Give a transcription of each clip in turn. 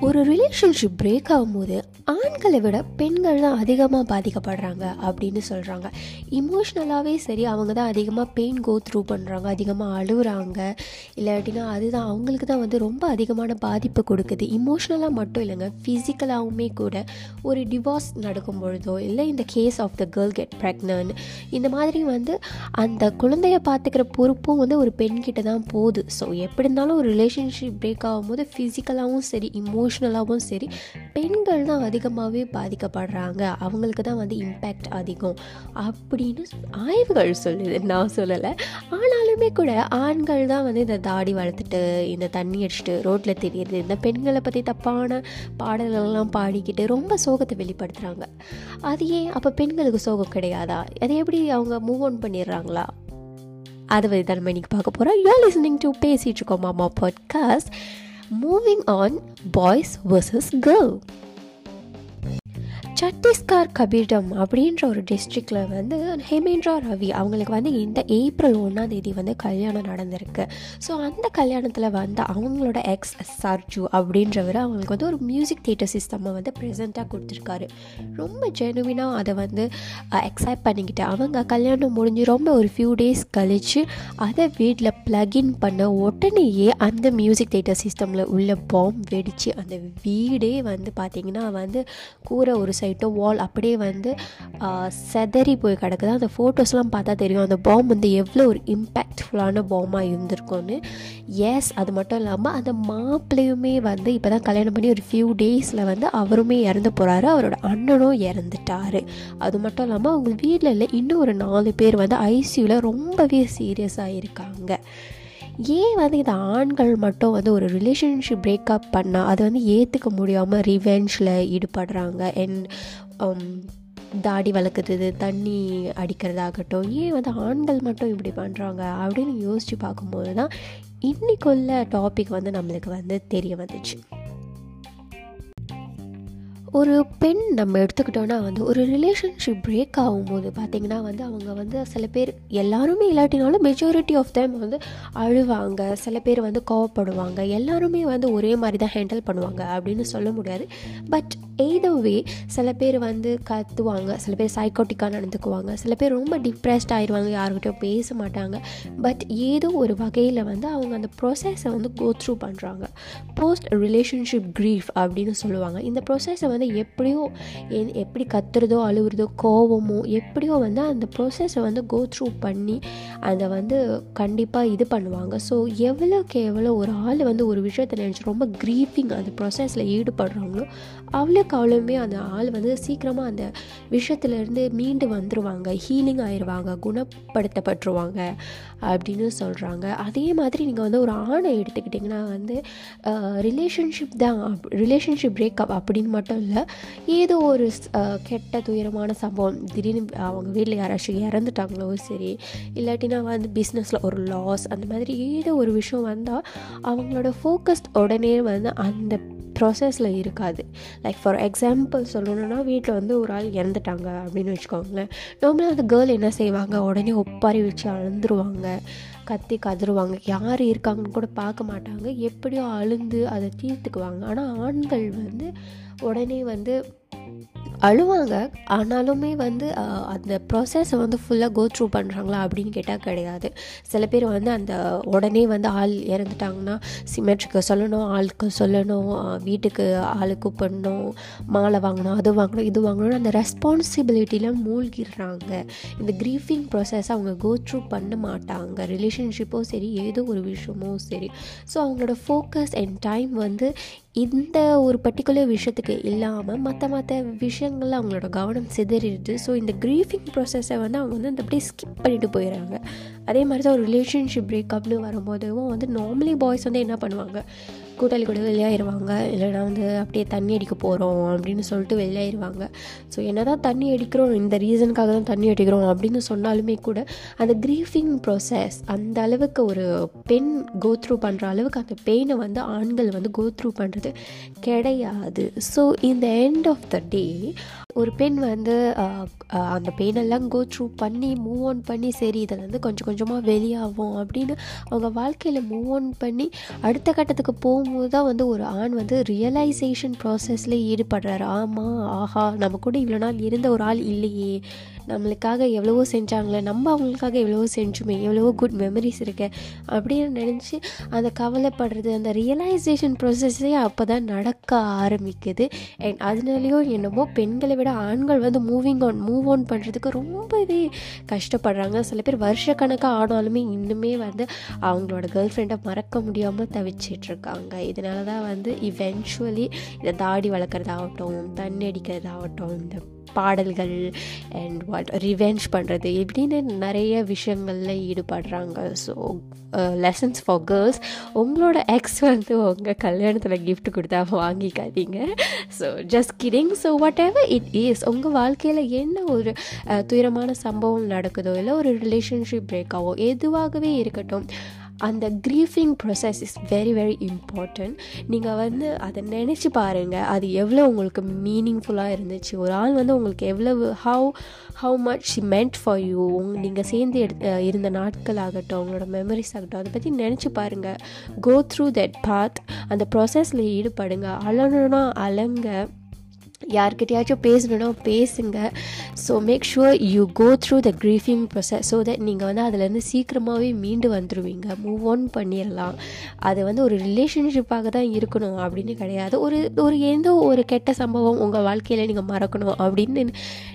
ஒரு relationship break ஆகும்போது ஆண்களை விட பெண்கள் தான் அதிகமாக பாதிக்கப்படுறாங்க அப்படின்னு சொல்கிறாங்க இமோஷ்னலாகவே சரி அவங்க தான் அதிகமாக பெயின் கோ த்ரூ பண்ணுறாங்க அதிகமாக அழுகுறாங்க இல்லாட்டினா அதுதான் அவங்களுக்கு தான் வந்து ரொம்ப அதிகமான பாதிப்பு கொடுக்குது. இமோஷ்னலாக மட்டும் இல்லைங்க ஃபிசிக்கலாகவுமே கூட ஒரு டிவோர்ஸ் நடக்கும் பொழுதோ இல்லை இந்த case of the girl get pregnant இந்த மாதிரி வந்து அந்த குழந்தைய பார்த்துக்கிற பொறுப்பும் வந்து ஒரு பெண்கிட்ட தான் போகுது. ஸோ எப்படி இருந்தாலும் ஒரு ரிலேஷன்ஷிப் பிரேக் ஆகும்போது ஃபிசிக்கலாகவும் சரி இமோஷ்னலாகவும் சரி பெண்கள் தான் அதிகமாகவே பாதிக்கப்படுறாங்க. அவங்களுக்கு தான் வந்து இம்பேக்ட் அதிகம். அப்படின்னு ஆய்வுகள் சொல்லுது. நான் சொல்லலை. ஆனாலுமே கூட ஆண்கள் தான் வந்து இந்த தாடி வளர்த்துட்டு இந்த தண்ணி அடிச்சுட்டு ரோட்டில் தெரியுது. இந்த பெண்களை பற்றி தப்பான பாடல்கள்லாம் பாடிக்கிட்டு ரொம்ப சோகத்தை வெளிப்படுத்துகிறாங்க அது ஏன்? அப்போ பெண்களுக்கு சோகம் கிடையாதா? அதை எப்படி அவங்க மூவ் ஆன் பண்ணிடுறாங்களா? அதை பற்றி தான் நம்ம இன்றைக்கி பார்க்க போகிறோம் யூ லிஸ்னிங் டு பேசிகிட்டு இருக்கோம் மாமா podcast moving on boys versus girl Chhattisgarh கபீடம் அப்படின்ற ஒரு டிஸ்ட்ரிக்டில் வந்து ஹேமேந்திரா ரவி அவங்களுக்கு வந்து இந்த ஏப்ரல் ஒன்றாம் தேதி வந்து கல்யாணம் நடந்திருக்கு. ஸோ அந்த கல்யாணத்தில் வந்து அவங்களோட எக்ஸ் சர்ஜு அப்படின்றவர் அவங்களுக்கு வந்து ஒரு மியூசிக் தியேட்டர் சிஸ்டம்மை வந்து ப்ரெசண்ட்டாக கொடுத்துருக்காரு. ரொம்ப ஜெனுவினாக அதை வந்து அக்செப்ட் பண்ணிக்கிட்டு அவங்க கல்யாணம் முடிஞ்சு ரொம்ப ஒரு ஃபியூ டேஸ் கழித்து அதை வீட்டில் ப்ளகின் பண்ண உடனேயே அந்த மியூசிக் தியேட்டர் சிஸ்டமில் உள்ள பாம் வெடித்து அந்த வீடே வந்து பார்த்திங்கன்னா வந்து கூரை ஒரு சைட்டோ வால் அப்படியே வந்து செதறி போய் கிடக்குது. அந்த ஃபோட்டோஸ்லாம் பார்த்தா தெரியும். அந்த பாம் வந்து எவ்வளோ ஒரு இம்பேக்ட்ஃபுல்லான பாமாக இருந்திருக்கும்னு. எஸ் அது மட்டும் இல்லாமல் அந்த மாப்பிள்ளையுமே வந்து இப்போ தான் கல்யாணம் பண்ணி ஒரு ஃபியூ டேஸில் வந்து அவருமே இறந்து போகிறாரு அவரோட அண்ணனும் இறந்துட்டார். அது மட்டும் இல்லாமல் அவங்க வீட்டில் இல்லை இன்னும் ஒரு நாலு பேர் வந்து ஐசியூவில் ரொம்பவே சீரியஸாக இருக்காங்க ஏன் வந்து இந்த ஆண்கள் மட்டும் வந்து ஒரு ரிலேஷன்ஷிப் பிரேக்கப் பண்ணால் அதை வந்து ஏற்றுக்க முடியாமல் ரிவெஞ்சில் ஈடுபடுறாங்க? அண்ட் um, தாடி வளர்க்குறது தண்ணி அடிக்கிறதாகட்டும் ஏன் வந்து ஆண்கள் மட்டும் இப்படி பண்ணுறாங்க அப்படின்னு யோசித்து பார்க்கும்போது தான் இன்றைக்குள்ள டாபிக் வந்து நம்மளுக்கு வந்து தெரிய வந்துச்சு. ஒரு பெண் நம்ம எடுத்துக்கிட்டோன்னா வந்து ஒரு ரிலேஷன்ஷிப் பிரேக் ஆகும்போது பார்த்திங்கன்னா வந்து அவங்க வந்து சில பேர் எல்லாருமே இல்லாட்டினாலும் மெஜாரிட்டி ஆஃப் டைம் வந்து அழுவாங்க. சில பேர் வந்து கோவப்படுவாங்க. எல்லாருமே வந்து ஒரே மாதிரி தான் ஹேண்டில் பண்ணுவாங்க அப்படின்னு சொல்ல முடியாது. பட் எய்தவே சில பேர் வந்து கத்துவாங்க சில பேர் சைக்கோட்டிக்காக நடந்துக்குவாங்க சில பேர் ரொம்ப டிப்ரெஸ்ட் ஆயிடுவாங்க யாருக்கிட்டையும் பேச மாட்டாங்க. பட் ஏதோ ஒரு வகையில் வந்து அவங்க அந்த ப்ரொசஸை வந்து கோ த்ரூ பண்ணுறாங்க போஸ்ட் ரிலேஷன்ஷிப் க்ரீஃப் அப்படின்னு சொல்லுவாங்க. இந்த ப்ரொசஸை வந்து எப்படியோ எப்படி கத்துறதோ அழுகுறதோ கோவமோ எப்படியோ வந்து அந்த ப்ரொசஸை வந்து கோ த்ரூ பண்ணி அதை வந்து கண்டிப்பாக இது பண்ணுவாங்க. ஸோ எவ்வளோக்கு எவ்வளோ ஒரு ஆள் வந்து ஒரு விஷயத்தை நினச்சி ரொம்ப க்ரீஃபிங் அந்த ப்ரொசஸில் ஈடுபடுறாங்களோ அவ்வளோக்கு காலமே அந்த ஆள் வந்து சீக்கிரமாக அந்த விஷயத்துலேருந்து மீண்டு வந்துடுவாங்க ஹீலிங் ஆயிடுவாங்க குணப்படுத்தப்பட்டுருவாங்க அப்படின்னு சொல்கிறாங்க அதே மாதிரி நீங்கள் வந்து ஒரு ஆணை எடுத்துக்கிட்டிங்கன்னா வந்து ரிலேஷன்ஷிப் தான் ரிலேஷன்ஷிப் பிரேக்கப் அப்படின்னு மட்டும் இல்லை ஏதோ ஒரு கெட்ட துயரமான சம்பவம் திடீர்னு அவங்க வீட்டில் யாராச்சும் இறந்துட்டாங்களோ சரி இல்லாட்டினா வந்து பிஸ்னஸில் ஒரு லாஸ் அந்த மாதிரி ஏதோ ஒரு விஷயம் வந்தால் அவங்களோட ஃபோக்கஸ் உடனே வந்து அந்த ப்ராசஸில் இருக்காது. லைக் ஃபார் எக்ஸாம்பிள் சொல்லணுன்னா வீட்டில் வந்து ஒரு ஆள் இறந்துட்டாங்க அப்படின்னு வச்சுக்கோங்களேன். நார்மலாக அந்த கேர்ள் என்ன செய்வாங்க? உடனே ஒப்பாரி வச்சு அழுந்துருவாங்க. கத்தி கதருவாங்க யார் இருக்காங்கன்னு கூட பார்க்க மாட்டாங்க. எப்படியோ அழுந்து அதை தீர்த்துக்குவாங்க. ஆனால் ஆண்கள் வந்து உடனே வந்து அழுவாங்க. ஆனாலுமே வந்து அந்த ப்ராசஸை வந்து ஃபுல்லாக கோ த்ரூ பண்ணுறாங்களா அப்படின்னு கேட்டால் கிடையாது. சில பேர் வந்து அந்த உடனே வந்து ஆள் இறந்துட்டாங்கன்னா சிமெட்ரிக்கு சொல்லணும் ஆளுக்கு சொல்லணும் வீட்டுக்கு ஆளுக்கு கூப்பிடணும் மாலை வாங்கணும் அது வாங்கணும் இது வாங்கணும் அந்த ரெஸ்பான்சிபிலிட்டியில் மூழ்கிடுறாங்க. இந்த க்ரீஃபிங் ப்ராசஸ் அவங்க கோ த்ரூ பண்ண மாட்டாங்க. ரிலேஷன்ஷிப்போ சரி ஏதோ ஒரு விஷயமோ சரி. ஸோ அவங்களோட ஃபோக்கஸ் அண்ட் டைம் வந்து இந்த ஒரு பர்டிகுலர் விஷயத்துக்கு இல்லாமல் மற்ற மற்ற விஷயங்களில் அவங்களோட கவனம் சிதறிடுது. ஸோ இந்த க்ரீஃபிங் ப்ராசஸை வந்து அவங்க வந்து அந்த அப்படியே ஸ்கிப் பண்ணிட்டு போயிடுறாங்க அதே மாதிரி தான் ஒரு ரிலேஷன்ஷிப் பிரேக்கப்னு வரும்போதும் வந்து நார்மலி பாய்ஸ் வந்து என்ன பண்ணுவாங்க? கூட்டாளி கூட வெளியாயிருவாங்க. இல்லைனா வந்து அப்படியே தண்ணி அடிக்க போகிறோம் அப்படின்னு சொல்லிட்டு வெளியாயிருவாங்க. ஸோ என்ன தான் தண்ணி அடிக்கிறோம் இந்த ரீசனுக்காக தான் தண்ணி அடிக்கிறோம் அப்படின்னு சொன்னாலுமே கூட அந்த க்ரீஃபிங் ப்ராசஸ் அந்த அளவுக்கு ஒரு பெண் கோ த்ரூ பண்ணுற அளவுக்கு அந்த பெயினை வந்து ஆண்கள் வந்து கோ த்ரூ பண்ணுறது கிடையாது. ஸோ இந்த எண்ட் ஆஃப் த டே ஒரு பெண் வந்து அந்த பெயினெல்லாம் கோ த்ரூ பண்ணி மூவ் ஆன் பண்ணி சரி இதில் வந்து கொஞ்சம் கொஞ்சமாக வெளியாகும் அப்படின்னு அவங்க வாழ்க்கையில் மூவ் ஆன் பண்ணி அடுத்த கட்டத்துக்கு போகும்போது தான் வந்து ஒரு ஆண் வந்து ரியலைசேஷன் ப்ராசஸ்லேயே ஈடுபடுறாரு. ஆமாம் ஆஹா நம்ம கூட இவ்வளோ நாள் இருந்த ஒரு ஆள் இல்லையே. நம்மளுக்காக எவ்வளவோ செஞ்சாங்களே நம்ம அவங்களுக்காக எவ்வளவோ செஞ்சுமே எவ்வளவோ குட் மெமரிஸ் இருக்கு அப்படின்னு நினச்சி அந்த கவலைப்படுறது அந்த ரியலைசேஷன் ப்ராசஸ்ஸே அப்போ தான் நடக்க ஆரம்பிக்குது. அண்ட் அதனாலேயோ என்னமோ பெண்களை விட ஆண்கள் வந்து மூவிங் ஆன் மூவ் ஆன் பண்ணுறதுக்கு ரொம்பவே கஷ்டப்படுறாங்க. சில பேர் வருஷக்கணக்காக ஆனாலுமே இன்னுமே வந்து அவங்களோட கேர்ள் ஃப்ரெண்டை மறக்க முடியாமல் தவிச்சிட்ருக்காங்க. இதனால தான் வந்து இவென்ச்சுவலி இந்த தாடி வளர்க்குறதாகட்டும் தண்ணி அடிக்கிறதாகட்டும் இந்த பாடல்கள் அண்ட் வாட் ரிவெஞ்ச் பண்ணுறது இப்படின்னு நிறைய விஷயங்களில் ஈடுபடுறாங்க. ஸோ லெசன்ஸ் ஃபார் கேர்ள்ஸ் உங்களோட எக்ஸ் வந்து உங்கள் கல்யாணத்தில் கிஃப்ட் கொடுத்தா வாங்கிக்காதீங்க. So just kidding so whatever it is உங்கள் வாழ்க்கையில் என்ன ஒரு uh, துயரமான சம்பவம் நடக்குதோ இல்லை ஒரு ரிலேஷன்ஷிப் பிரேக்காவோ எதுவாகவே இருக்கட்டும் அந்த grieving process is very very important நீங்கள் வந்து அதை நினச்சி பாருங்கள் அது எவ்வளோ உங்களுக்கு மீனிங்ஃபுல்லாக இருந்துச்சு. ஒரு ஆள் வந்து உங்களுக்கு எவ்வளவு how how much meant for you உங் நீங்கள் சேர்ந்து எடு இருந்த நாட்கள் ஆகட்டும் உங்களோட மெமரிஸ் ஆகட்டும் அதை பற்றி நினச்சி பாருங்கள் கோ த்ரூ தட் பாத் அந்த ப்ராசஸில் ஈடுபடுங்க. அழணுன்னா அலங்க. யார்கிட்டயாச்சும் பேசணுன்னா பேசுங்க. So make sure you go through the grieving process so that நீங்கள் வந்து அதுலேருந்து சீக்கிரமாகவே மீண்டு வந்துடுவீங்க மூவ் ஆன் பண்ணிடலாம் அது வந்து ஒரு ரிலேஷன்ஷிப்பாக தான் இருக்கணும். அப்படின்னு கிடையாது. ஒரு ஒரு எந்த ஒரு கெட்ட சம்பவம் உங்கள் வாழ்க்கையில் நீங்கள் மறக்கணும் அப்படின்னு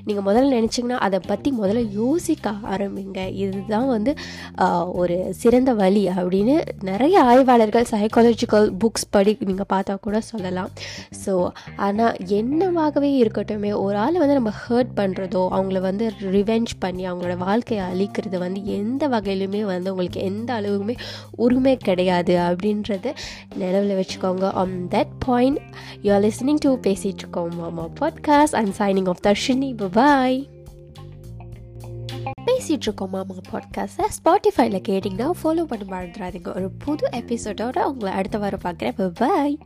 நீங்கள் முதல்ல நினச்சிங்கன்னா அதை பற்றி முதல்ல யோசிக்க ஆரம்பிங்க. இதுதான் வந்து ஒரு சிறந்த வழி அப்படின்னு நிறைய ஆய்வாளர்கள் சைக்காலஜிக்கல் புக்ஸ் படி நீங்கள் பார்த்தா கூட சொல்லலாம். ஸோ ஆனால் என்ன என்னவாகவே இருக்கட்டுமே ஒரு ஆளை வந்து நம்ம ஹர்ட் பண்ணுறதோ அவங்கள வந்து ரிவெஞ்ச் பண்ணி அவங்களோட வாழ்க்கையை அழிக்கிறது வந்து எந்த வகையிலுமே வந்து உங்களுக்கு எந்த அளவுக்குமே உரிமை கிடையாது அப்படின்றத நிலவில் வச்சுக்கோங்க. On that point you are listening to பேசிகிட்டு இருக்கோம். மாமா podcast and signing off Darshini bye பேசிகிட்டு இருக்கோம் மாமா பாட்காஸ்ட்டை ஸ்பாட்டிஃபைல கேட்டிங்கன்னா ஃபாலோ பண்ண மறந்துடாதீங்க. ஒரு புது எபிசோடோட உங்களை அடுத்த வாரம் பார்க்குறேன். பாய்